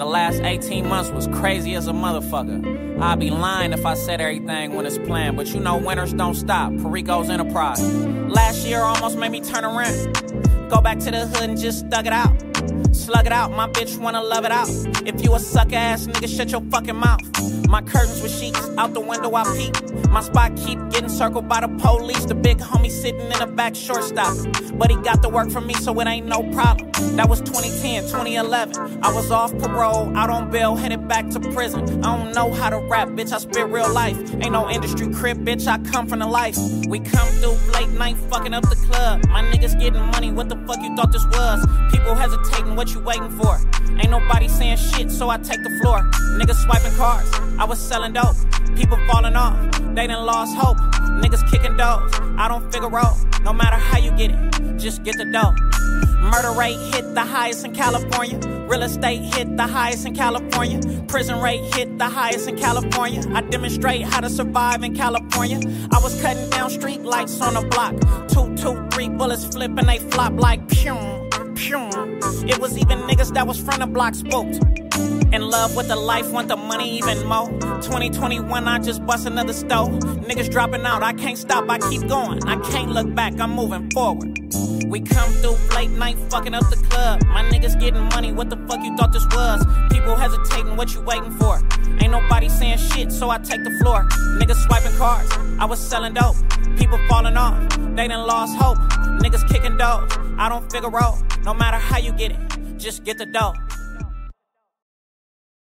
the last 18 months was crazy as a motherfucker. I'd be lying if I said everything when it's planned, but you know winners don't stop. Perico's Enterprise. Last year almost made me turn around. Go back to the hood and just thug it out. Slug it out, my bitch wanna love it out. If you a suck ass nigga, shut your fucking mouth. My curtains with sheets, out the window I peek. My spot keep getting circled by the police. The big homie sitting in the back shortstop. But he got the work for me, so it ain't no problem. That was 2010, 2011. I was off parole, out on bail, headed back to prison. I don't know how to rap, bitch, I spit real life. Ain't no industry crib, bitch, I come from the life. We come through late night, fucking up the club. My niggas getting money, what the fuck you thought this was? People what you waiting for? Ain't nobody saying shit, so I take the floor. Niggas swiping cars, I was selling dope. People falling off, they done lost hope. Niggas kicking doors, I don't figure out. No matter how you get it, just get the dough. Murder rate hit the highest in California. Real estate hit the highest in California. Prison rate hit the highest in California. I demonstrate how to survive in California. I was cutting down street lights on the block. Two, two, three bullets flip and they flop like pew. It was even niggas that was from the block spooked. In love with the life, want the money even more. 2021, I just bust another stove. Niggas dropping out, I can't stop, I keep going. I can't look back, I'm moving forward. We come through late night, fucking up the club. My niggas getting money, what the fuck you thought this was? People hesitating, what you waiting for? Ain't nobody saying shit, so I take the floor. Niggas swiping cards, I was selling dope. People falling off, they done lost hope. Niggas kicking doors, I don't figure out. No matter how you get it, just get the dough.